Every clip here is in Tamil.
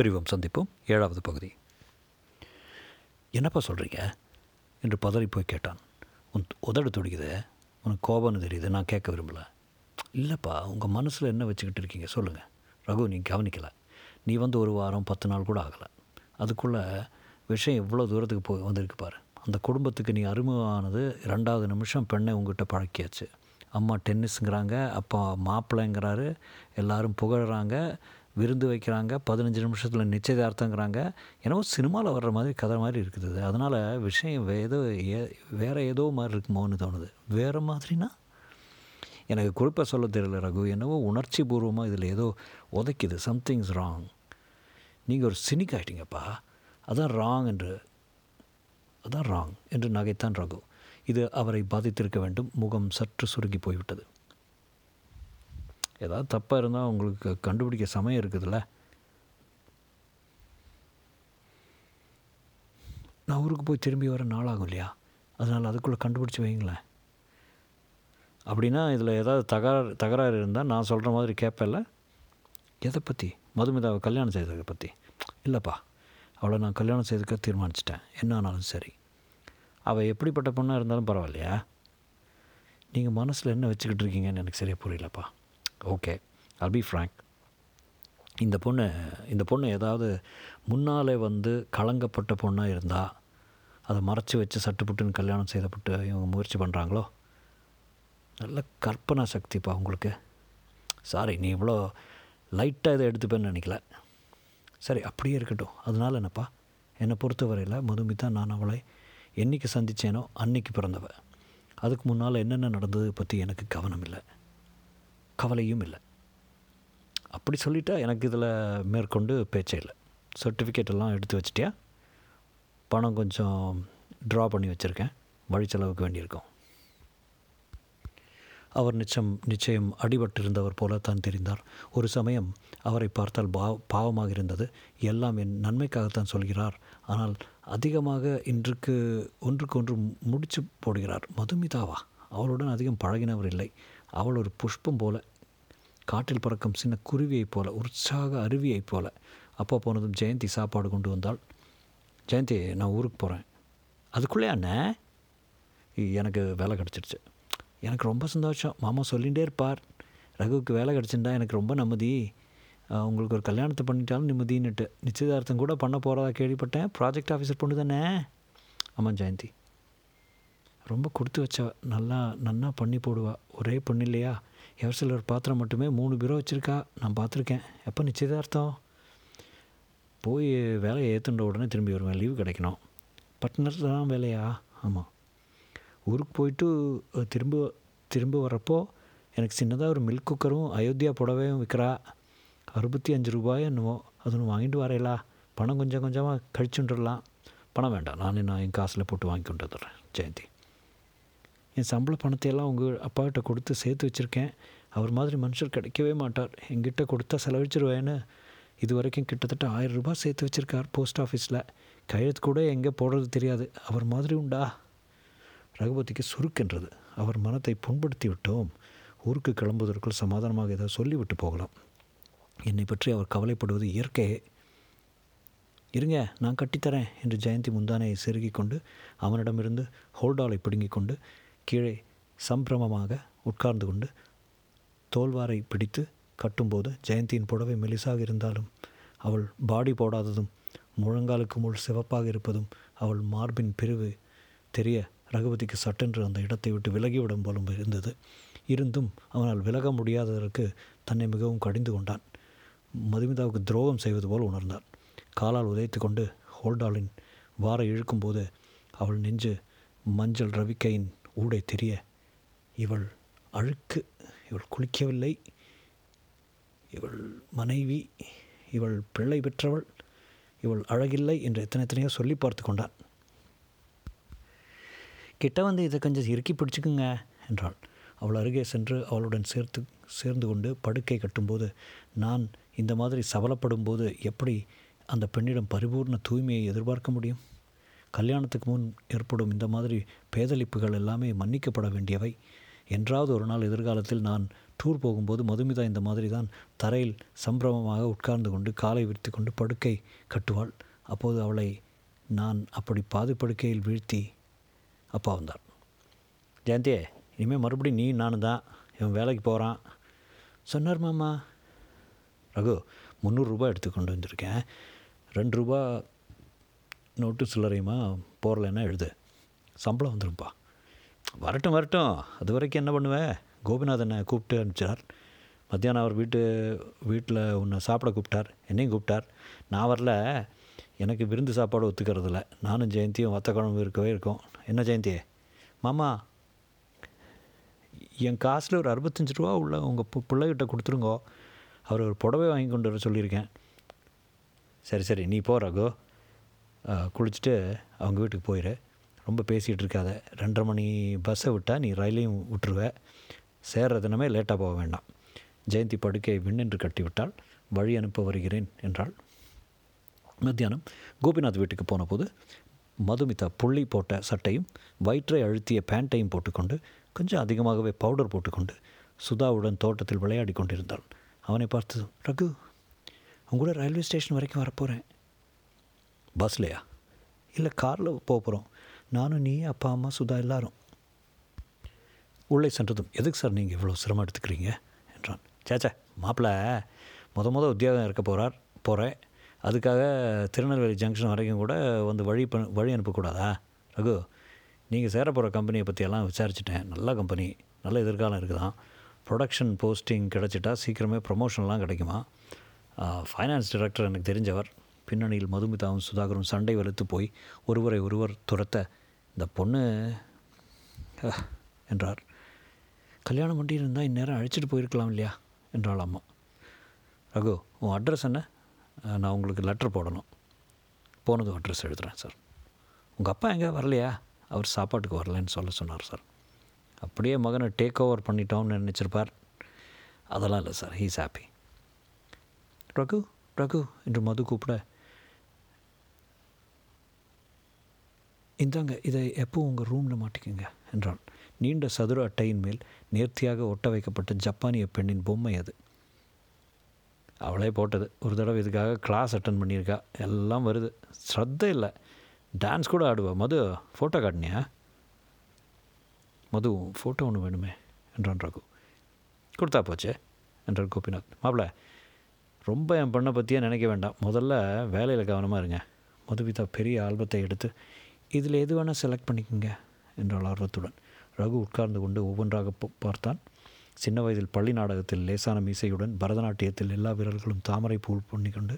பிரிவும் சந்திப்போம். ஏழாவது பகுதி. என்னப்பா சொல்கிறீங்க என்று பதறி போய் கேட்டான். உன் உதடு துடிக்குது? உனக்கு கோபம்னு தெரியுது நான் கேட்க விரும்பல. இல்லைப்பா உங்கள் மனசில் என்ன வச்சுக்கிட்டு இருக்கீங்க சொல்லுங்கள் ரகு நீ கவனிக்கலை. நீ வந்து ஒரு வாரம் பத்து நாள் கூட ஆகலை. அதுக்குள்ளே விஷயம் எவ்வளோ தூரத்துக்கு போய் வந்திருக்கு பாரு. அந்த குடும்பத்துக்கு நீ அறிமுகமானது ரெண்டாவது நிமிஷம் பெண்ணை உங்ககிட்ட பழக்கியாச்சு. அம்மா டென்னிஸுங்கிறாங்க அப்பா மாப்பிள்ளைங்கிறாரு எல்லோரும் புகழறாங்க விருந்து வைக்கிறாங்க பதினஞ்சு நிமிஷத்தில் நிச்சயதார்த்தங்கிறாங்க. என்னவோ சினிமாவில் வர்ற மாதிரி கதை மாதிரி இருக்குது அதனால் விஷயம் ஏதோ ஏ வேறு ஏதோ மாதிரி இருக்குமோன்னு தோணுது. வேறு மாதிரினா? எனக்கு குறிப்பாக சொல்ல தெரியல ரகு. என்னவோ உணர்ச்சி பூர்வமாக இதில் ஏதோ உதைக்குது. சம்திங்ஸ் ராங் நீங்கள் ஒரு சினிக் ஆகிட்டீங்கப்பா அதான் ராங் என்று. அதான் ராங் என்று நகைத்தான் ரகு. இது அவரை பாதித்திருக்க வேண்டும். முகம் சற்று சுருங்கி போய்விட்டது. ஏதாவது தப்பாக இருந்தால் உங்களுக்கு கண்டுபிடிக்க சமயம் இருக்குதுல்ல? நான் ஊருக்கு போய் திரும்பி வர நாளாகும் இல்லையா? அதனால் அதுக்குள்ளே கண்டுபிடிச்சி வைங்களேன். அப்படின்னா இதில் ஏதாவது தகராறு தகராறு இருந்தால் நான் சொல்கிற மாதிரி கேட்பேன்ல எதை பற்றி மதுமிதாவை கல்யாணம் செய்ததை பற்றி இல்லைப்பா அவளை நான் கல்யாணம் செய்துக்க தீர்மானிச்சிட்டேன். என்ன ஆனாலும் சரி. அவள் எப்படிப்பட்ட பொண்ணாக இருந்தாலும் பரவாயில்லையா? நீங்கள் மனசில் என்ன வச்சுக்கிட்டு இருக்கீங்கன்னு எனக்கு சரியாக புரியலப்பா. Okay I'll be frank. இந்த பொண்ணு இந்த பொண்ணு ஏதாவது முன்னாலே வந்து கலங்கப்பட்ட பொண்ணாக இருந்தால் அதை மறைச்சி வச்சு சட்டுப்புட்டுன்னு கல்யாணம் செய்தப்பட்டு இவங்க முயற்சி பண்ணுறாங்களோ நல்ல கற்பனா சக்திப்பா உங்களுக்கு. சாரி நீ இவ்வளோ லைட்டாக இதை எடுத்துப்பேன்னு நினைக்கல. சரி அப்படியே இருக்கட்டும். அதனால என்னப்பா? என்னை பொறுத்தவரையில் மதுமிதா நான் அவளை என்னைக்கு சந்தித்தேனோ அன்னைக்கு பிறந்தவ. அதுக்கு முன்னால் என்னென்ன நடந்தது பற்றி எனக்கு கவனம் இல்லை கவலையும் இல்லை. அப்படி சொல்லிட்டா எனக்கு இதில் மேற்கொண்டு பேச்சே இல்லை. சர்டிஃபிகேட் எல்லாம் எடுத்து வச்சிட்டியா? பணம் கொஞ்சம் ட்ரா பண்ணி வச்சுருக்கேன். வழி செலவுக்கு வேண்டியிருக்கோம். அவர் நிச்சயம் நிச்சயம் அடிபட்டிருந்தவர் போல தான் தெரிந்தார். ஒரு சமயம் அவரை பார்த்தால் பா பாவமாக இருந்தது. எல்லாம் என் நன்மைக்காகத்தான் சொல்கிறார். ஆனால் அதிகமாக இன்றுக்கு ஒன்றுக்கொன்று முடிச்சு போடுகிறார். மதுமிதாவா? அவருடன் அதிகம் பழகினவர் இல்லை. அவள் ஒரு புஷ்பம் போல காற்றில் பறக்கும் சின்ன குருவியைப் போல உற்சாக அருவியைப் போல. அப்பா போனதும் ஜெயந்தி சாப்பாடு கொண்டு வந்தாள். ஜெயந்தி நான் ஊருக்கு போகிறேன் அதுக்குள்ளே அண்ணே? எனக்கு வேலை கிடச்சிருச்சு. எனக்கு ரொம்ப சந்தோஷம். மாமா சொல்லிகிட்டே இருப்பார். ரகுவுக்கு வேலை கிடச்சிருந்தா எனக்கு ரொம்ப நிம்மதி. உங்களுக்கு ஒரு கல்யாணத்தை பண்ணிட்டாலும் நிம்மதின்னுட்டு. நிச்சயதார்த்தம் கூட பண்ண போகிறதா கேள்விப்பட்டேன். ப்ராஜெக்ட் ஆஃபீஸர் பொண்ணு தானே? ஆமாம் ஜெயந்தி. ரொம்ப கொடுத்து வச்சா நல்லா நன்னா பண்ணி போடுவா. ஒரே பொண்ணு இல்லையா? எவர் சிலர் பாத்திரம் மட்டுமே மூணு பீரோ வச்சுருக்கா. நான் பார்த்துருக்கேன் எப்போ நிச்சயதார்த்தம்? போய் வேலையை ஏற்றுண்ட உடனே திரும்பி வருவேன். லீவு கிடைக்கணும். பட்னர் தான் வேலையா? ஆமாம் ஊருக்கு போயிட்டு திரும்ப திரும்ப வரப்போ எனக்கு சின்னதாக ஒரு மில்க் குக்கரும் அயோத்தியா புடவையும் விற்கிறா அறுபத்தி அஞ்சு ரூபாய் என்னவோ ஒன்று வாங்கிட்டு வரையலா பணம் கொஞ்சம் கொஞ்சமாக கழிச்சுட்டுடலாம் பணம் வேண்டாம். நான் நான் என் காசில் போட்டு வாங்கி கொண்டு வந்துடுறேன். ஜெயந்தி. என் சம்பள பணத்தையெல்லாம் உங்கள் அப்பாக்கிட்ட கொடுத்து சேர்த்து வச்சுருக்கேன். அவர் மாதிரி மனுஷர் கிடைக்கவே மாட்டார். எங்கிட்ட கொடுத்தா செலவழிச்சிருவேன்னு. இது வரைக்கும் கிட்டத்தட்ட ஆயிரம் ரூபாய் சேர்த்து வச்சுருக்கார் போஸ்ட் ஆஃபீஸில். கையெழுத்து கூட எங்கே போடுறது தெரியாது. அவர் மாதிரி உண்டா? ரகுபதிக்கு சுருக்கென்றது. அவர் மனத்தை புண்படுத்தி விட்டோம். ஊருக்கு கிளம்புவதற்குள் சமாதானமாக ஏதாவது சொல்லிவிட்டு போகலாம். என்னை பற்றி அவர் கவலைப்படுவது இயற்கையே இருங்க நான் கட்டித்தரேன் என்று ஜெயந்தி முந்தானையை செருகிக் கொண்டு அவனிடமிருந்து ஹோல்டாலை பிடுங்கிக் கொண்டு கீழே சம்பிரமமாக உட்கார்ந்து கொண்டு தோல்வாரை பிடித்து கட்டும்போது ஜெயந்தியின் புடவை மெலிசாக இருந்தாலும் அவள் பாடி போடாததும் முழங்காலுக்கு முள் சிவப்பாக இருப்பதும் அவள் மார்பின் பிரிவு தெரிய ரகுபதிக்கு சட்டென்று அந்த இடத்தை விட்டு விலகிவிடும் போலும் இருந்தது. இருந்தும் அவனால் விலக முடியாததற்கு தன்னை மிகவும் கடிந்து கொண்டான். மதுமிதாவுக்கு துரோகம் செய்வது போல் உணர்ந்தான். காலால் உதைத்து கொண்டு ஹோல்டாலின் வாரை இழுக்கும்போது அவள் நெஞ்சு மஞ்சள் ரவிக்கையின் ஊடை தெரிய இவள் அழுக்கு இவள் குளிக்கவில்லை இவள் மனைவி இவள் பிள்ளை பெற்றவள் இவள் அழகில்லை என்று எத்தனை எத்தனையோ சொல்லி பார்த்து கொண்டான் கிட்ட வந்து இதை கொஞ்சம் இறுக்கி பிடிச்சிக்குங்க என்றாள். அவள் அருகே சென்று அவளுடன் சேர்த்து சேர்ந்து கொண்டு படுக்கை கட்டும்போது நான் இந்த மாதிரி சபலப்படும் போது எப்படி அந்த பெண்ணிடம் பரிபூர்ண தூய்மையை எதிர்பார்க்க முடியும்? கல்யாணத்துக்கு முன் ஏற்படும் இந்த மாதிரி பேதளிப்புகள் எல்லாமே மன்னிக்கப்பட வேண்டியவை. என்றாவது ஒரு நாள் எதிர்காலத்தில் நான் டூர் போகும்போது மதுமிதா இந்த மாதிரி தான் தரையில் சம்பிரமமாக உட்கார்ந்து கொண்டு காலை விரித்து கொண்டு படுக்கை கட்டுவாள். அப்போது அவளை நான் அப்படி பாதி படுக்கையில் வீழ்த்தி அப்பா வந்தார். ஜெயந்தியே இனிமேல் மறுபடியும் நீ நானும் தான். இவன் வேலைக்கு போகிறான் சொன்னார் மாமா. ரகு முந்நூறுரூபா எடுத்து கொண்டு வந்திருக்கேன். ரெண்டு ரூபா நோட்டு சில்லறையுமா? போகிறலன்னா எழுது. சம்பளம் வந்துரும்ப்பா வரட்டும் வரட்டும். அது வரைக்கும் என்ன பண்ணுவேன் கோபிநாதனை கூப்பிட்டு அனுப்பிச்சார். மத்தியானம் அவர் வீட்டு வீட்டில் உன்னை சாப்பிட கூப்பிட்டார். என்னையும் கூப்பிட்டார். நான் வரல. எனக்கு விருந்து சாப்பாடு ஒத்துக்கிறதில்ல. நானும் ஜெயந்தியும் வத்த குழம்பு இருக்கவே இருக்கோம். என்ன ஜெயந்தி? மாமா என் காசில் ஒரு அறுபத்தஞ்சு ரூபா உள்ள உங்கள் பு பிள்ளைகிட்ட கொடுத்துருங்கோ. அவர் ஒரு புடவை வாங்கி கொண்டு வர சொல்லியிருக்கேன். சரி சரி. நீ போ ரகு. குளிச்சுட்டு அவங்க வீட்டுக்கு போயிடு ரொம்ப பேசிகிட்டு இருக்காத. ரெண்டரை மணி பஸ்ஸை விட்டால் நீ ரயிலையும் விட்டுருவ. சேர்ற தினமே லேட்டாக போக வேண்டாம். ஜெயந்தி படுக்கையை விண்ணென்று கட்டிவிட்டால் வழி அனுப்ப வருகிறேன் என்றாள். மத்தியானம் கோபிநாத் வீட்டுக்கு போனபோது மதுமிதா புள்ளி போட்ட சட்டையும் வயிற்றை அழுத்திய பேண்ட்டையும் போட்டுக்கொண்டு கொஞ்சம் அதிகமாகவே பவுடர் போட்டுக்கொண்டு சுதாவுடன் தோட்டத்தில் விளையாடி கொண்டிருந்தாள். அவனை பார்த்து ரகு உங்க ரயில்வே ஸ்டேஷன் வரைக்கும் வரப்போகிறேன் பஸ்லையா? இல்லை காரில் போக போகிறோம் நானும் நீ அப்பா அம்மா சுதா எல்லாரும். உள்ளே சென்றதும் எதுக்கு சார் நீங்கள் இவ்வளோ சிரமம் எடுத்துக்கிறீங்க? என்றான். சேச்சே மாப்பிள்ளை முத முத உத்தியோகம் இருக்க போகிறார் போகிறேன் அதுக்காக திருநெல்வேலி ஜங்ஷன் வரைக்கும் கூட வந்து வழி ப வழி அனுப்பக்கூடாதா? ரகு நீங்கள் சேர போகிற கம்பெனியை பற்றியெல்லாம் விசாரிச்சிட்டேன். நல்ல கம்பெனி நல்ல எதிர்காலம் இருக்குதான். ப்ரொடக்ஷன் போஸ்டிங் கிடச்சிட்டா சீக்கிரமே ப்ரொமோஷன்லாம் கிடைக்குமா? ஃபைனான்ஸ் டிரெக்டர் எனக்கு தெரிஞ்சவர். பின்னணியில் மதுமிதாவும் சுதாகரும் சண்டை வலுத்து போய் ஒருவரை ஒருவர் துரத்த இந்த பொண்ணு என்றார். கல்யாணம் பண்ணி இருந்தால் இந்நேரம் அழைச்சிட்டு போயிருக்கலாம் இல்லையா? என்றாள் அம்மா. ரகு உன் அட்ரஸ் என்ன? நான் உங்களுக்கு லெட்டர் போடணும். போனதும் அட்ரஸ் எழுதுகிறேன் சார் உங்கள் அப்பா எங்கே? வரலையா? அவர் சாப்பாட்டுக்கு வரலன்னு சொல்ல சொன்னார் சார் அப்படியே மகனை டேக் ஓவர் பண்ணிட்டோம்னு நினச்சிருப்பார். அதெல்லாம் இல்லை sir he's happy Raghu Raghu என்று மது கூப்பிட இந்தாங்க இதை எப்போ உங்கள் ரூமில் மாட்டிக்கங்க என்றான். நீண்ட சதுர அட்டையின் மேல் நேர்த்தியாக ஒட்ட வைக்கப்பட்ட ஜப்பானிய பெண்ணின் பொம்மை அது. அவளே போட்டது. ஒரு தடவை இதுக்காக கிளாஸ் அட்டன் பண்ணியிருக்கா. எல்லாம் வருது. ஸ்ரத்த இல்லை. டான்ஸ் கூட ஆடுவா. மது ஃபோட்டோ காட்டினியா? மது ஃபோட்டோ ஒன்று வேணுமே என்றான் ரகு. கொடுத்தா போச்சே என்றான் கோபிநாத். மாப்பிள்ள ரொம்ப என் பொண்ணை பற்றியே நினைக்க வேண்டாம். முதல்ல வேலையில் கவனமாக இருங்க. மதுபிதா பெரிய ஆல்பத்தை எடுத்து இதில் எது வேணால் செலக்ட் பண்ணிக்கோங்க என்றாள் ஆர்வத்துடன். ரகு உட்கார்ந்து கொண்டு ஒவ்வொன்றாக பார்த்தான். சின்ன வயதில் பள்ளி நாடகத்தில் லேசான மீசையுடன் பரதநாட்டியத்தில் எல்லா வீரர்களும் தாமரை பூல் பண்ணிக்கொண்டு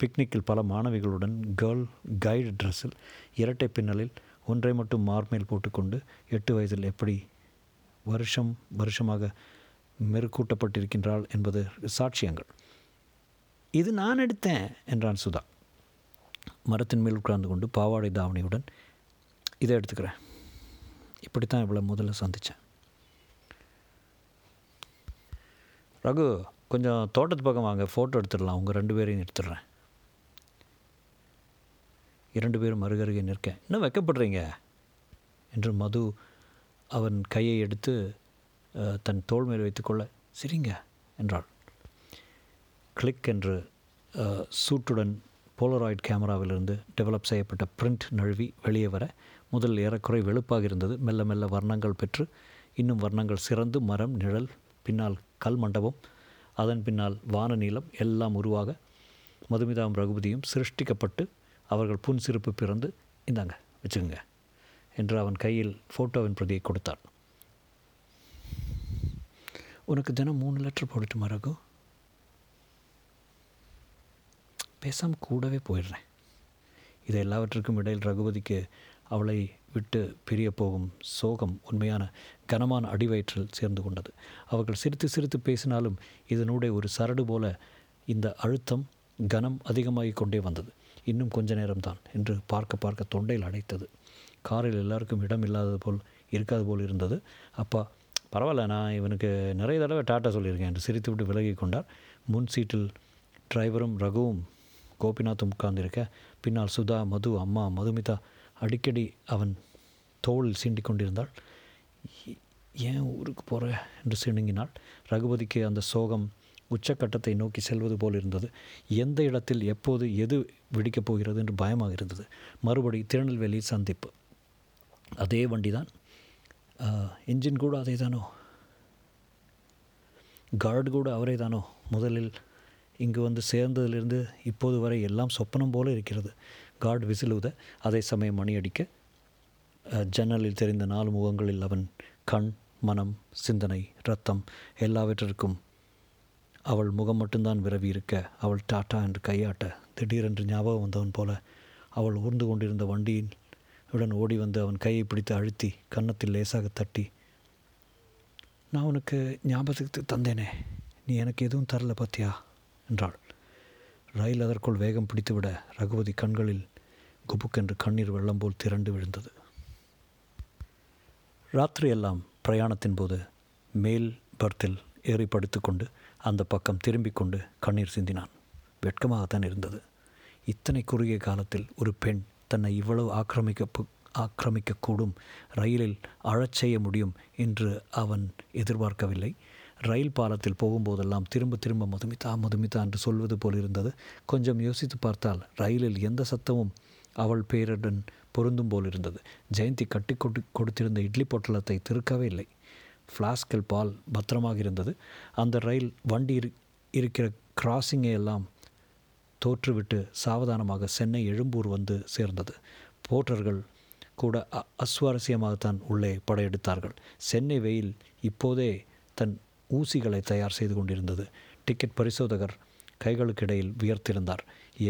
பிக்னிக்கில் பல மாணவிகளுடன் கேர்ள் கைடு ட்ரெஸ்ஸில் இரட்டை பின்னலில் ஒன்றை மட்டும் மார்மேல் போட்டுக்கொண்டு எட்டு வயதில் எப்படி வருஷம் வருஷமாக மெருக்கூட்டப்பட்டிருக்கின்றாள் என்பது சாட்சியங்கள். இது நான் எடுத்தேன் என்றான் சுதா. மரத்தின் மேல் உட்கார்ந்து கொண்டு பாவாடை தாவணியுடன் இதை எடுத்துக்கிறேன். இப்படித்தான் இவ்வளோ முதல்ல சந்தித்தேன் ரகு கொஞ்சம் தோட்டத்து பக்கம் வாங்க. ஃபோட்டோ எடுத்துடலாம். உங்கள் ரெண்டு பேரையும் எடுத்துடுறேன். இரண்டு பேரும் அருகருகே நிற்க இன்னும் வைக்கப்படுறீங்க? என்று மது அவன் கையை எடுத்து தன் தோல் மேல் வைத்துக்கொள்ள சரிங்க என்றாள். கிளிக் என்று சூட்டுடன் போலராய்ட் கேமராவிலிருந்து டெவலப் செய்யப்பட்ட பிரிண்ட் நழுவி வெளியே வர முதல் ஏறக்குறை வெளுப்பாக இருந்தது. மெல்ல மெல்ல வர்ணங்கள் பெற்று இன்னும் வர்ணங்கள் சிறந்து மரம் நிழல் பின்னால் கல் மண்டபம் அதன் பின்னால் வான நீளம் எல்லாம் உருவாக மதுமிதாவும் ரகுபதியும் சிருஷ்டிக்கப்பட்டு அவர்கள் புன்சிரிப்பு பிறந்து இந்தாங்க வச்சுக்கோங்க என்று அவன் கையில் ஃபோட்டோவின் பிரதியை கொடுத்தான். உனக்கு தினம் மூணு லெட்டர் போடட்டுமா ரகு? பேசாமல் கூடவே போயிடுறேன். இது எல்லாவற்றுக்கும் இடையில் ரகுபதிக்கு அவளை விட்டு பிரிய போகும் சோகம் உண்மையான கனமான அடிவயிற்றில் சேர்ந்து கொண்டது. அவர்கள் சிரித்து சிரித்து பேசினாலும் இதனுடைய ஒரு சரடு போல இந்த அழுத்தம் கனம் அதிகமாகிக் கொண்டே வந்தது. இன்னும் கொஞ்ச நேரம்தான் என்று பார்க்க பார்க்க தொண்டையில் அடைத்தது. காரில் எல்லாருக்கும் இடம் இல்லாதது போல் இருக்காது போல் இருந்தது. அப்பா பரவாயில்ல நான் இவனுக்கு நிறைய தடவை டாட்டா சொல்லியிருக்கேன் என்று சிரித்துவிட்டு விலகி கொண்டார். முன் சீட்டில் டிரைவரும் ரகுவும் கோபிநாத்தும் உட்கார்ந்திருக்க பின்னால் சுதா மது அம்மா மதுமிதா அடிக்கடி அவன் தோளில் சீண்டிக் கொண்டிருந்தாள் ஏன் ஊருக்கு போகிற என்று சிணுங்கினாள் ரகுபதிக்கு அந்த சோகம் உச்சக்கட்டத்தை நோக்கி செல்வது போல் இருந்தது. எந்த இடத்தில் எப்போது எது வெடிக்கப் போகிறது என்று பயமாக இருந்தது. மறுபடி திருநெல்வேலி சந்திப்பு. அதே வண்டி தான் இன்ஜின் கூட அதே தானோ கார்டு கூட அவரே தானோ முதலில் இங்கு வந்து சேர்ந்ததிலிருந்து இப்போது வரை எல்லாம் சொப்பனம் போல இருக்கிறது. கார்டு விசிலுத அதே சமயம் மணி அடிக்க ஜன்னலில் தெரிந்த நாலு முகங்களில் அவன் கண் மனம் சிந்தனை ரத்தம் எல்லாவற்றிற்கும் அவள் முகம் மட்டும்தான் விரவி இருக்க அவள் டாட்டா என்று கையாட்ட திடீரென்று ஞாபகம் வந்தவன் போல அவள் ஊர்ந்து கொண்டிருந்த வண்டியின் உடன் ஓடி வந்து அவன் கையை பிடித்து அழுத்தி கன்னத்தில் லேசாக தட்டி நான் உனக்கு ஞாபகத்துக்கு தந்தேனே நீ எனக்கு எதுவும் தரல பார்த்தியா என்றாள். ரயில் அதற்குள் வேகம் பிடித்துவிட ரகுபதி கண்களில் குபுக்கென்று கண்ணீர் வெள்ளம் போல் திரண்டு விழுந்தது. ராத்திரியெல்லாம் பிரயாணத்தின் போது மேல் பர்த்தில் ஏறி படுத்துக்கொண்டு அந்த பக்கம் திரும்பிக் கொண்டு கண்ணீர் சிந்தினான். வெட்கமாகத்தான் இருந்தது. இத்தனை குறுகிய காலத்தில் ஒரு பெண் தன்னை இவ்வளவு ஆக்கிரமிக்க ஆக்கிரமிக்கக்கூடும். ரயிலில் அழச் செய்ய முடியும் என்று அவன் எதிர்பார்க்கவில்லை. ரயில் பாலத்தில் போகும்போதெல்லாம் திரும்ப திரும்ப மதுமிதா மதுமிதா என்று சொல்வது போல் இருந்தது. கொஞ்சம் யோசித்து பார்த்தால் ரயிலில் எந்த சத்தமும் அவள் பேருடன் பொருந்தும் போல் இருந்தது. ஜெயந்தி கட்டி கொடு கொடுத்திருந்த இட்லி பொட்டலத்தை திருக்கவே இல்லை. ஃப்ளாஸ்கில் பால் பத்திரமாக இருந்தது. அந்த ரயில் வண்டி இருக்கிற கிராசிங்கை எல்லாம் தோற்றுவிட்டு சாவதானமாக சென்னை எழும்பூர் வந்து சேர்ந்தது. போட்டர்கள் கூட அ- அஸ்வாரஸ்யமாகத்தான் உள்ளே படையெடுத்தார்கள். சென்னை வெயில் இப்போதே தன் ஊசிகளை தயார் செய்து கொண்டிருந்தது. டிக்கெட் பரிசோதகர் கைகளுக்கிடையில் வியர்த்திருந்தார்.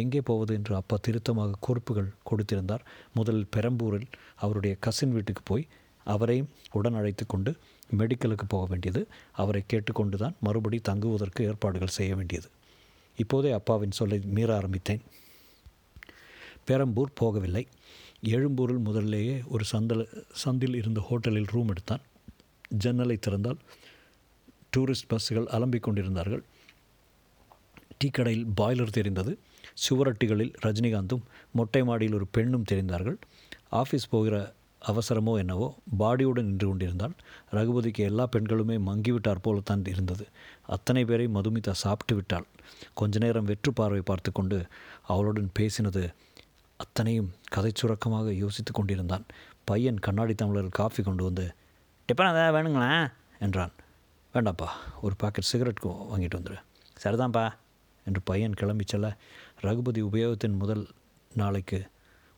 எங்கே போவது என்று அப்பா திருத்தமாக குறிப்புகள் கொடுத்திருந்தார். முதலில் பெரம்பூரில் அவருடைய கசின் வீட்டுக்கு போய் அவரையும் உடன் அழைத்து கொண்டு மெடிக்கலுக்கு போக வேண்டியது. அவரை கேட்டுக்கொண்டு தான் மறுபடி தங்குவதற்கு ஏற்பாடுகள் செய்ய வேண்டியது. இப்போதே அப்பாவின் சொல்லை மீற ஆரம்பித்தேன். பெரம்பூர் போகவில்லை. எழும்பூரில் முதல்லேயே ஒரு சந்தல சந்தில் இருந்த ஹோட்டலில் ரூம் எடுத்தான். ஜன்னலை திறந்தால் டூரிஸ்ட் பஸ்ஸுகள் அலம்பிக் கொண்டிருந்தார்கள். டீ கடையில் பாய்லர் தெரிந்தது. சுவரொட்டிகளில் ரஜினிகாந்தும் மொட்டை மாடியில் ஒரு பெண்ணும் தெரிந்தார்கள். ஆஃபீஸ் போகிற அவசரமோ என்னவோ பாடியுடன் நின்று கொண்டிருந்தால் ரகுபதிக்கு எல்லா பெண்களுமே மங்கிவிட்டார் போலத்தான் இருந்தது. அத்தனை பேரை மதுமிதா சாப்பிட்டு விட்டாள். கொஞ்ச நேரம் வெற்று பார்வை பார்த்து கொண்டு அவளுடன் பேசினது அத்தனையும் கதை சுரக்கமாக யோசித்து கொண்டிருந்தான். பையன் கண்ணாடி தமிழர் காஃபி கொண்டு வந்து டிப்பன் அதான் வேணுங்களா? என்றான். வேண்டாம்ப்பா ஒரு பாக்கெட் சிகரெட் வாங்கிட்டு வந்துடு சரிதான்ப்பா என்று பையன் கிளம்பி செல்ல ரகுபதி உபயோகத்தின் முதல் நாளைக்கு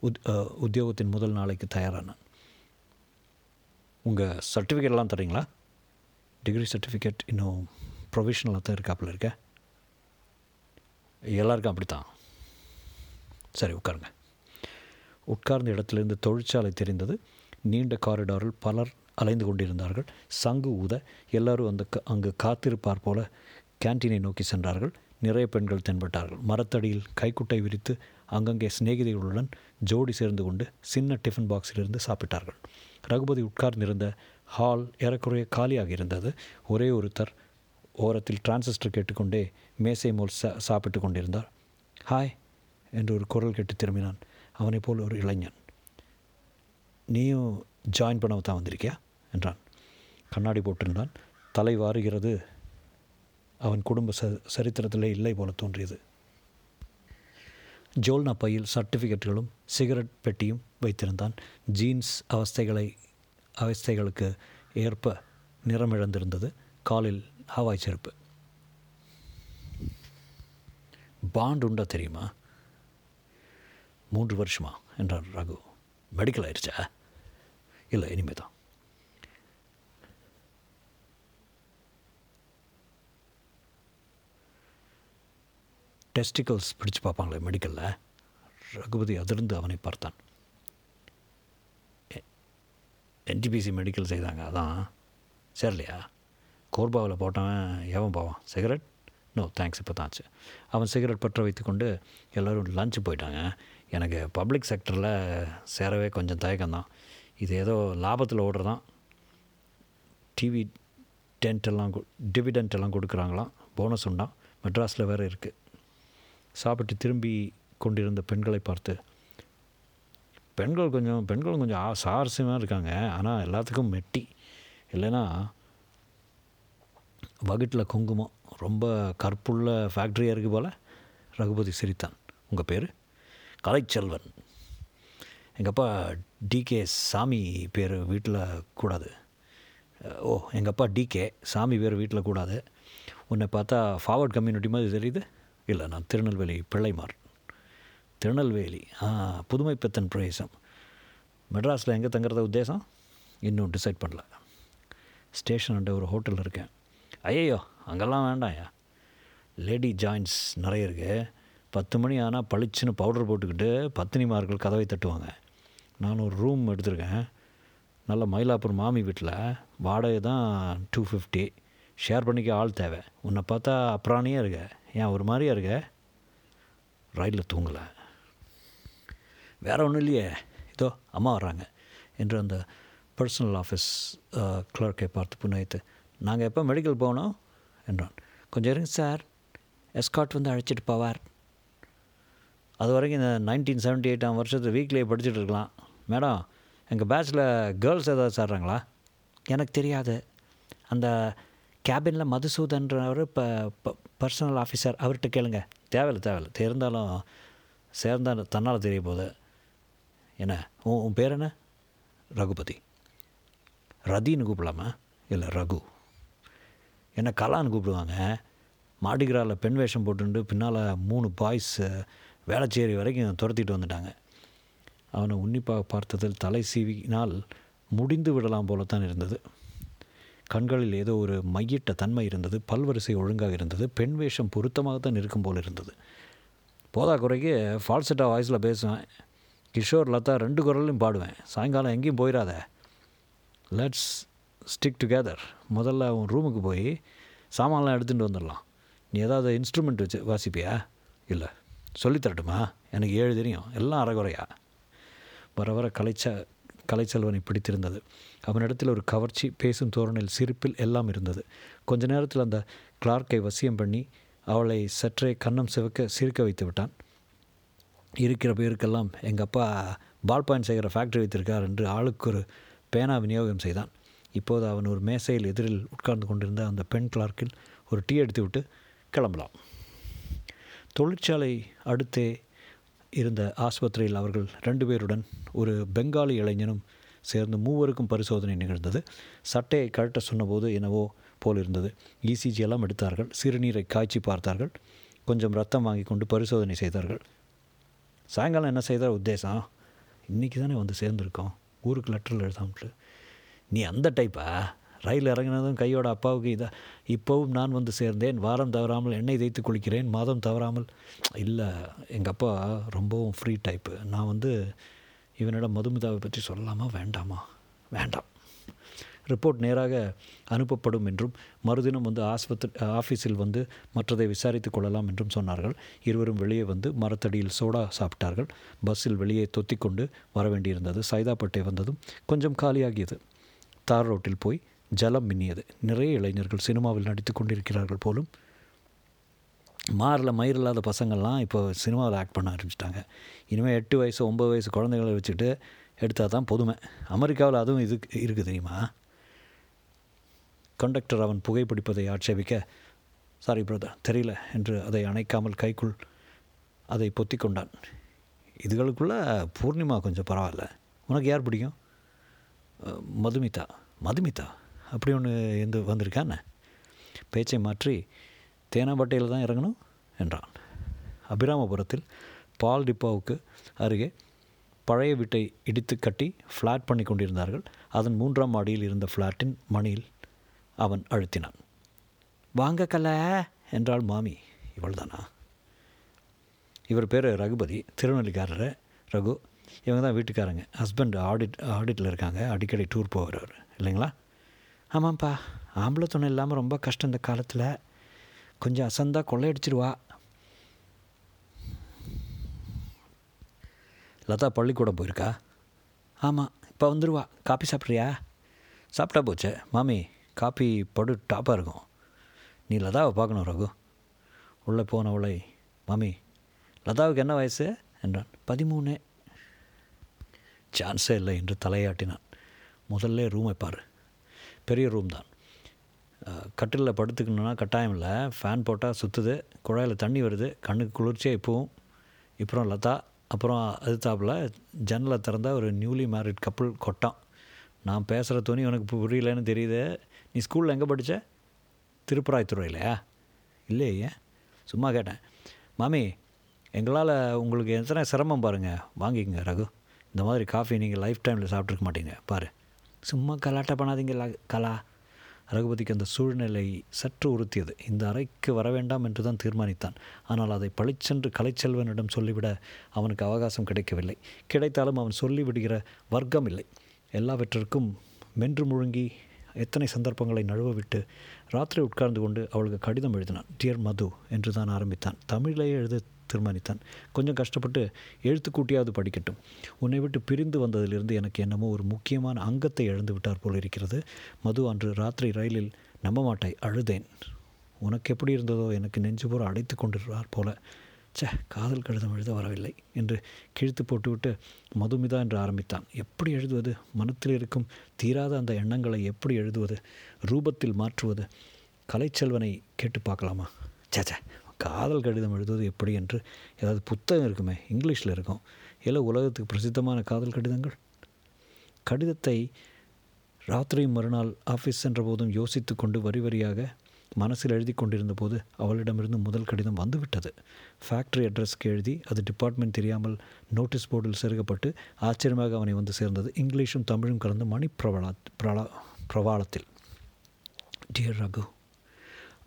உத் உத்தியோகத்தின் முதல் நாளைக்கு தயாரானான். உங்கள் சர்டிஃபிகேட்லாம் தரீங்களா டிகிரி சர்டிஃபிகேட் இன்னும் ப்ரொவிஷனலாக தான் இருக்காப்புல இருக்க? எல்லாருக்கும் அப்படித்தான். சரி உட்காருங்க. உட்கார்ந்த இடத்திலிருந்து தொழிற்சாலை தெரிந்தது. நீண்ட காரிடாரில் பலர் அலைந்து கொண்டிருந்தார்கள். சங்கு ஊத எல்லாரும் அந்த க- அங்கு காத்திருப்பார் போல கேன்டீனை நோக்கி சென்றார்கள். நிறைய பெண்கள் தென்பட்டார்கள். மரத்தடியில் கைக்குட்டை விரித்து அங்கங்கே சிநேகிதிகளுடன் ஜோடி சேர்ந்து கொண்டு சின்ன டிஃபன் பாக்ஸிலிருந்து சாப்பிட்டார்கள். ரகுபதி உட்கார்ந்திருந்த ஹால் ஏறக்குறைய காலியாக இருந்தது. ஒரே ஒருத்தர் ஓரத்தில் டிரான்சிஸ்டர் கேட்டுக்கொண்டே மேசை மோல் சா சாப்பிட்டு கொண்டிருந்தார். ஹாய் என்று ஒரு குரல் கேட்டு திரும்பினான். அவனைப் போல் ஒரு இளைஞன். நீயும் ஜாயின் பண்ண தான் வந்திருக்கியா? என்றான். கண்ணாடி போட்டிருந்தான். தலை வாருகிறது. அவன் குடும்ப ச சரித்திரத்திலே இல்லை போல தோன்றியது. ஜோல்னா பையில் சர்டிஃபிகேட்டுகளும் சிகரெட் பெட்டியும் வைத்திருந்தான். ஜீன்ஸ் அவஸ்தைகளை அவஸ்தைகளுக்கு ஏற்ப நிறமிழந்திருந்தது. காலில் ஹவாய் செருப்பு. பாண்ட் உண்டா தெரியுமா? மூன்று வருஷமா என்றார் ரகு. மெடிக்கல் ஆயிடுச்சா? இல்லை இனிமே தான் டெஸ்டிகல்ஸ் பிடிச்சு பார்ப்பாங்களே மெடிக்கலில்? ரகுபதி அதிர்ந்து அவனை பார்த்தான். என்டிபிசி மெடிக்கல் செய்தாங்க அதான். சரிலையா? கோர்பாவில் போட்டவன் எவன் போவான்? சிகரெட்? நோ தேங்க்ஸ் இப்போ தான் அவன் சிகரெட் பற்ற வைத்துக்கொண்டு எல்லோரும் லஞ்சு போயிட்டாங்க. எனக்கு பப்ளிக் செக்டரில் சேரவே கொஞ்சம் தயக்கம்தான். இது ஏதோ லாபத்தில் ஓடுறதான். டிவி டென்ட் எல்லாம் டிவிடெண்ட் எல்லாம் கொடுக்குறாங்களாம். போனஸ் உண்டான் மெட்ராஸில் வேறு இருக்குது சாப்பிட்டு திரும்பி கொண்டிருந்த பெண்களை பார்த்து பெண்கள் கொஞ்சம் பெண்கள் கொஞ்சம் ஆ- சாரசியமாக இருக்காங்க. ஆனால் எல்லாத்துக்கும் மெட்டி. இல்லைன்னா வகுட்டில் குங்குமம். ரொம்ப கற்புள்ள ஃபேக்ட்ரியாக இருக்குது போல். ரகுபதி சிரித்தான். உங்கள் பேர்? கலைச்செல்வன். எங்கள் அப்பா டிகே சாமி பேர் வீட்டில் கூடாது. ஓ எங்கள் அப்பா டிகே சாமி பேர் வீட்டில் கூடாது. உன்னை பார்த்தா ஃபார்வர்ட் கம்யூனிட்டி மாதிரி தெரியுது. இல்லை நான் திருநெல்வேலி பிள்ளைமார். திருநெல்வேலி ஆ புதுமை பெத்தன் பிரவேசம் மெட்ராஸில் எங்கே தங்குறத உத்தேசம்? இன்னும் டிசைட் பண்ணல. ஸ்டேஷன் ஒரு ஹோட்டல் இருக்கேன். ஐயையோ அங்கெல்லாம் வேண்டாம்யா லேடி ஜாயின்ஸ் நிறைய இருக்குது பத்து மணி ஆனால் பளிச்சுன்னு பவுடர் போட்டுக்கிட்டு பத்தினிமார்கள் கதவை தட்டுவாங்க. நான் ஒரு ரூம் எடுத்திருக்கேன். நல்ல மயிலாப்பூர் மாமி வீட்டில் வாடகை தான் டூ ஃபிஃப்டி ஷேர் பண்ணிக்க ஆள் தேவை. உன்னை பார்த்தா அப்புறானியாக இருக்க. ஏன் ஒரு மாதிரியா இருக்க? ரயிலில் தூங்கலை. வேறு ஒன்றும் இல்லையே. இதோ அம்மா வர்றாங்க என்று அந்த பர்சனல் ஆஃபீஸ் கிளர்க்கை பார்த்து புன்னகைத்து நாங்கள் எப்போ மெடிக்கல் போகணும்? என்றான். கொஞ்சம் இருங்க சார் எஸ்காட் வந்து அழைச்சிட்டு போவார். அது வரைக்கும் இந்த நைன்டீன் செவன்ட்டி எயிட்டாம் வருஷத்து வீக்லேயே படிச்சுட்டு இருக்கலாம். மேடம் எங்கள் பேட்சில் கேர்ள்ஸ் ஏதாவது சேர்றாங்களா? எனக்கு தெரியாது. அந்த கேபினில் மதுசூதன்றவர் இப்போ பர்சனல் ஆஃபீஸர் அவர்கிட்ட கேளுங்க. தேவையில்லை தேவையில்லை. தெரிந்தாலும் சேர்ந்தால் தன்னால் தெரிய போகுது. என்ன? உன் உன் பேர் என்ன? ரகுபதி. ரதின்னு கூப்பிடலாமா? இல்லை ரகு. என்ன கலான்னு கூப்பிடுவாங்க. மாடிகிராவில் பெண் வேஷம் போட்டுண்டு பின்னால் மூணு பாய்ஸ் வேளச்சேரி வரைக்கும் துரத்திட்டு வந்துட்டாங்க. அவனை உன்னிப்பாக பார்த்ததில் தலை சீவினால் முடிந்து விடலாம் போலத்தான் இருந்தது. கண்களில் ஏதோ ஒரு மையிட்ட தன்மை இருந்தது பல்வரிசை ஒழுங்காக இருந்தது பெண் வேஷம் பொருத்தமாக தான் இருக்கும் போல் இருந்தது. போதா குறைக்கு ஃபால்செட்டா வாய்ஸில் பேசுவேன் கிஷோர் லதா ரெண்டு குரல்லையும் பாடுவேன் சாயங்காலம் எங்கேயும் போயிடாத லெட்ஸ் ஸ்டிக் டுகெதர் முதல்ல உன் ரூமுக்கு போய் சாமான்லாம் எடுத்துகிட்டு வந்துடலாம். நீ ஏதாவது இன்ஸ்ட்ருமெண்ட் வச்சு வாசிப்பியா? இல்லை. சொல்லித்தரட்டுமா எனக்கு ஏழு தெரியும். எல்லாம் அறகுறையா? வர வர கலைச்ச கலைச்செல்வனை பிடித்திருந்தது. அவனிடத்தில் ஒரு கவர்ச்சி பேசும் தோரணில் சிரிப்பில் எல்லாம் இருந்தது. கொஞ்ச நேரத்தில் அந்த கிளார்க்கை வசியம் பண்ணி அவளை சற்றே கன்னம் சிவக்க சிரிக்க வைத்து விட்டான். இருக்கிற பேருக்கெல்லாம் எங்கள் அப்பா பால் பாயிண்ட் செய்கிற ஃபேக்ட்ரி வைத்திருக்கார் என்று ஆளுக்கு ஒரு பேனா விநியோகம் செய்தான். இப்போது அவன் ஒரு மேசையில் எதிரில் உட்கார்ந்து கொண்டிருந்த அந்த பெண் கிளார்க்கில் ஒரு டீ எடுத்து விட்டு கிளம்பலாம். தொழிற்சாலை அடுத்தே இருந்த ஆஸ்பத்திரியில் அவர்கள் ரெண்டு பேருடன் ஒரு பெங்காலி இளைஞனும் சேர்ந்து மூவருக்கும் பரிசோதனை நிகழ்ந்தது. சட்டையை கழட்ட சொன்னபோது என்னவோ போல் இருந்தது. இசிஜி எல்லாம் எடுத்தார்கள். சிறுநீரை காய்ச்சி பார்த்தார்கள். கொஞ்சம் ரத்தம் வாங்கி கொண்டு பரிசோதனை செய்தார்கள். சாயங்காலம் என்ன செய்தார் உத்தேசம்? இன்றைக்கி தானே வந்து சேர்ந்துருக்கோம். ஊருக்கு லெட்டரில் எழுதாமட்டு. நீ அந்த டைப்பா ரயில் இறங்கினதும் கையோட அப்பாவுக்கு இதை இப்போவும் நான் வந்து சேர்ந்தேன். வாரம் தவறாமல் எண்ணெய் தேய்த்து குளிக்கிறேன். மாதம் தவறாமல். இல்லை எங்கள் அப்பா ரொம்பவும் ஃப்ரீ டைப்பு நான் வந்து இவனிடம் மதுமிதாவை பற்றி சொல்லலாமா? வேண்டாமா? வேண்டாம். ரிப்போர்ட் நேராக அனுப்பப்படும் என்றும் மறுதினம் வந்து ஆஸ்பத்திரி ஆஃபீஸில் வந்து மற்றதை விசாரித்து கொள்ளலாம் என்றும் சொன்னார்கள். இருவரும் வெளியே வந்து மரத்தடியில் சோடா சாப்பிட்டார்கள். பஸ்ஸில் வெளியே தொத்தி கொண்டு வர வேண்டியிருந்தது சைதாப்பட்டை வந்ததும் கொஞ்சம் காலியாகியது. தார் ரோட்டில் போய் ஜலம் மின்னியது. நிறைய இளைஞர்கள் சினிமாவில் நடித்து கொண்டிருக்கிறார்கள் போலும் மாரில் மயிர் இல்லாத பசங்கள்லாம் இப்போ சினிமாவில் ஆக்ட் பண்ண ஆரம்பிச்சிட்டாங்க. இனிமேல் எட்டு வயசு ஒம்பது வயசு குழந்தைகளை வச்சுட்டு எடுத்தால் தான் பொதுமை. அமெரிக்காவில் அதுவும் இது இருக்குது தெரியுமா? கண்டக்டர் அவன் புகைப்பிடிப்பதை ஆட்சேபிக்க சாரி பிரதர் தெரியல என்று அதை அணைக்காமல் கைக்குள் அதை பொத்தி கொண்டான். இதுகளுக்குள்ளே பூர்ணிமா கொஞ்சம் பரவாயில்ல. உனக்கு யார் பிடிக்கும்? மதுமிதா. மதுமிதா? அப்படி ஒன்று எந்த வந்திருக்கான்னு பேச்சை மாற்றி தேனாம்பட்டையில் தான் இறங்கணும் என்றான். அபிராமபுரத்தில் பால் டிப்பாவுக்கு அருகே பழைய வீட்டை இடித்து கட்டி ஃப்ளாட் பண்ணி கொண்டிருந்தார்கள். அதன் மூன்றாம் மாடியில் இருந்த ஃப்ளாட்டின் மணியில் அவன் அழுத்தினான். வாங்க கல என்றாள் மாமி. இவள்தானா? இவர் பேர் ரகுபதி. திருநெல்லிக்காரர் ரகு இவங்க தான் வீட்டுக்காரங்க. ஹஸ்பண்ட் ஆடிட் ஆடிட்டில் இருக்காங்க. அடிக்கடி டூர் போகிறவர் இல்லைங்களா? ஆமாம்ப்பா. ஆம்பளை துணை இல்லாமல் ரொம்ப கஷ்டம் இந்த காலத்தில். கொஞ்சம் அசந்தா கொள்ளையடிச்சிருவா. லதா பள்ளிக்கூடம் போயிருக்கா? ஆமாம் இப்போ வந்துடுவா காப்பி சாப்பிட்றியா? சாப்பிட்டா போச்சே. மாமி காப்பி படு டாப்பாக இருக்கும். நீ லதாவை பார்க்கணும் ரகு. உள்ளே போனவளை மாமி லதாவுக்கு என்ன வயசு? என்றான். பதிமூணு. சான்ஸே இல்லை என்று தலையாட்டினான். முதல்ல ரூமை பாரு. பெரிய ரூம் தான். கட்டிலில் படுத்துக்கணுன்னா கட்டாயம் இல்லை. ஃபேன் போட்டால் சுற்றுது குழாயில் தண்ணி வருது. கண்ணுக்கு குளிர்ச்சியாக இப்போவும். அப்புறம் லதா அப்புறம் அது தாப்பில் ஜன்னலை திறந்த ஒரு நியூலி மேரிட் கப்புள் கொட்டான் நான் பேசுகிற துணி உனக்கு புரியலன்னு தெரியுது. நீ ஸ்கூலில் எங்கே படித்த திருப்பராய்த்துறையிலையா? இல்லையே சும்மா கேட்டேன். மாமி எங்களால் உங்களுக்கு எத்தனை சிரமம் பாருங்கள் வாங்கிக்கங்க ரகு. இந்த மாதிரி காஃபி நீங்கள் லைஃப் டைமில் சாப்பிட்ருக்க மாட்டீங்க. பாரு. சும்மா கலாட்ட பண்ணாதீங்க கலா. ரகுபதிக்கு அந்த சூழ்நிலை சற்று உறுத்தியது. இந்த அறைக்கு வர வேண்டாம் என்று தான் தீர்மானித்தான். ஆனால் அதை பளிச்சென்று கலைச்செல்வனிடம் சொல்லிவிட அவனுக்கு அவகாசம் கிடைக்கவில்லை. கிடைத்தாலும் அவன் சொல்லிவிடுகிற வர்க்கம் இல்லை. எல்லாவற்றிற்கும் மென்று முழுங்கி எத்தனை சந்தர்ப்பங்களை நழுவ விட்டு ராத்திரி உட்கார்ந்து கொண்டு அவளுக்கு கடிதம் எழுதினான். டியர் மது என்று தான் ஆரம்பித்தான். தமிழிலேயே எழுத தீர்மானித்தான். கொஞ்சம் கஷ்டப்பட்டு எழுத்துக்கூட்டியாவது படிக்கட்டும். உன்னை விட்டு பிரிந்து வந்ததிலிருந்து எனக்கு என்னமோ ஒரு முக்கியமான அங்கத்தை இழந்து விட்டார் போல் இருக்கிறது. மது அன்று ராத்திரி ரயிலில் நம்ப மாட்டாய் அழுதேன். உனக்கு எப்படி இருந்ததோ எனக்கு நெஞ்சு பூரா அடைத்து கொண்டிருந்தார் போல. ச்சே காதல் கடிதம் எழுத வரவில்லை என்று கிழித்து போட்டுவிட்டு மதுமிதா என்று ஆரம்பித்தான். எப்படி எழுதுவது? மனத்தில் இருக்கும் தீராத அந்த எண்ணங்களை எப்படி எழுதுவது? ரூபத்தில் மாற்றுவது? கலைச்செல்வனை கேட்டு பார்க்கலாமா? ச்சே சே காதல் கடிதம் எழுதுவது எப்படி என்று ஏதாவது புத்தகம் இருக்குமே இங்கிலீஷில் இருக்கும். இல்லை உலகத்துக்கு பிரசித்தமான காதல் கடிதங்கள்? கடிதத்தை ராத்திரியும் மறுநாள் ஆஃபீஸ் சென்ற போதும் யோசித்து கொண்டு வரி வரியாக மனசில் எழுதி கொண்டிருந்த போது அவளிடமிருந்து முதல் கடிதம் வந்துவிட்டது. ஃபேக்ட்ரி அட்ரஸ்க்கு எழுதி அது டிபார்ட்மெண்ட் தெரியாமல் நோட்டீஸ் போர்டில் செருகப்பட்டு ஆச்சரியமாக அவனை வந்து சேர்ந்தது. இங்கிலீஷும் தமிழும் கலந்து மணி பிரபலா பிரலா பிரபாளத்தில் டியர் ரகு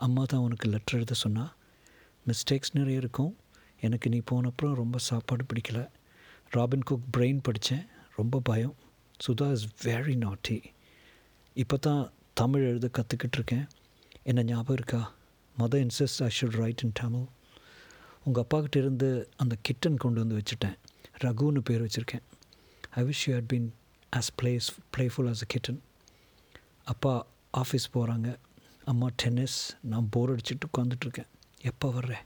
அம்மா தான் உனக்கு லெட்டர் எழுத சொன்னா மிஸ்டேக்ஸ் நிறைய இருக்கும். எனக்கு நீ போனப்புறம் ரொம்ப சாப்பாடு பிடிக்கல. ராபின் குக் பிரெயின் படித்தேன் ரொம்ப பயம். சுதா இஸ் வெரி நாட்டி இப்போ தான் தமிழ் எழுத கற்றுக்கிட்டு இருக்கேன். என்ன ஞாபகம் இருக்கா? மத insist I should write in Tamil உங்கள் அப்பாக்கிட்ட இருந்து அந்த கிட்டன் கொண்டு வந்து வச்சுட்டேன். ரகுன்னு பேர் வச்சுருக்கேன். I wish you had been as plays playful as a kitten அப்பா ஆஃபீஸ் போகிறாங்க அம்மா டென்னிஸ் நான் போர் அடிச்சுட்டு உட்காந்துட்ருக்கேன் எப்போ வர்றேன்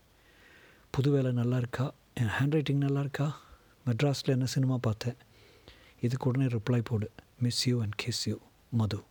புது வேலை நல்லா இருக்கா என் ஹேண்ட் ரைட்டிங் நல்லா இருக்கா மெட்ராஸில் என்ன சினிமா பார்த்தேன்? இதுக்கு உடனே ரிப்ளை போடு. Miss you and kiss you Madhu.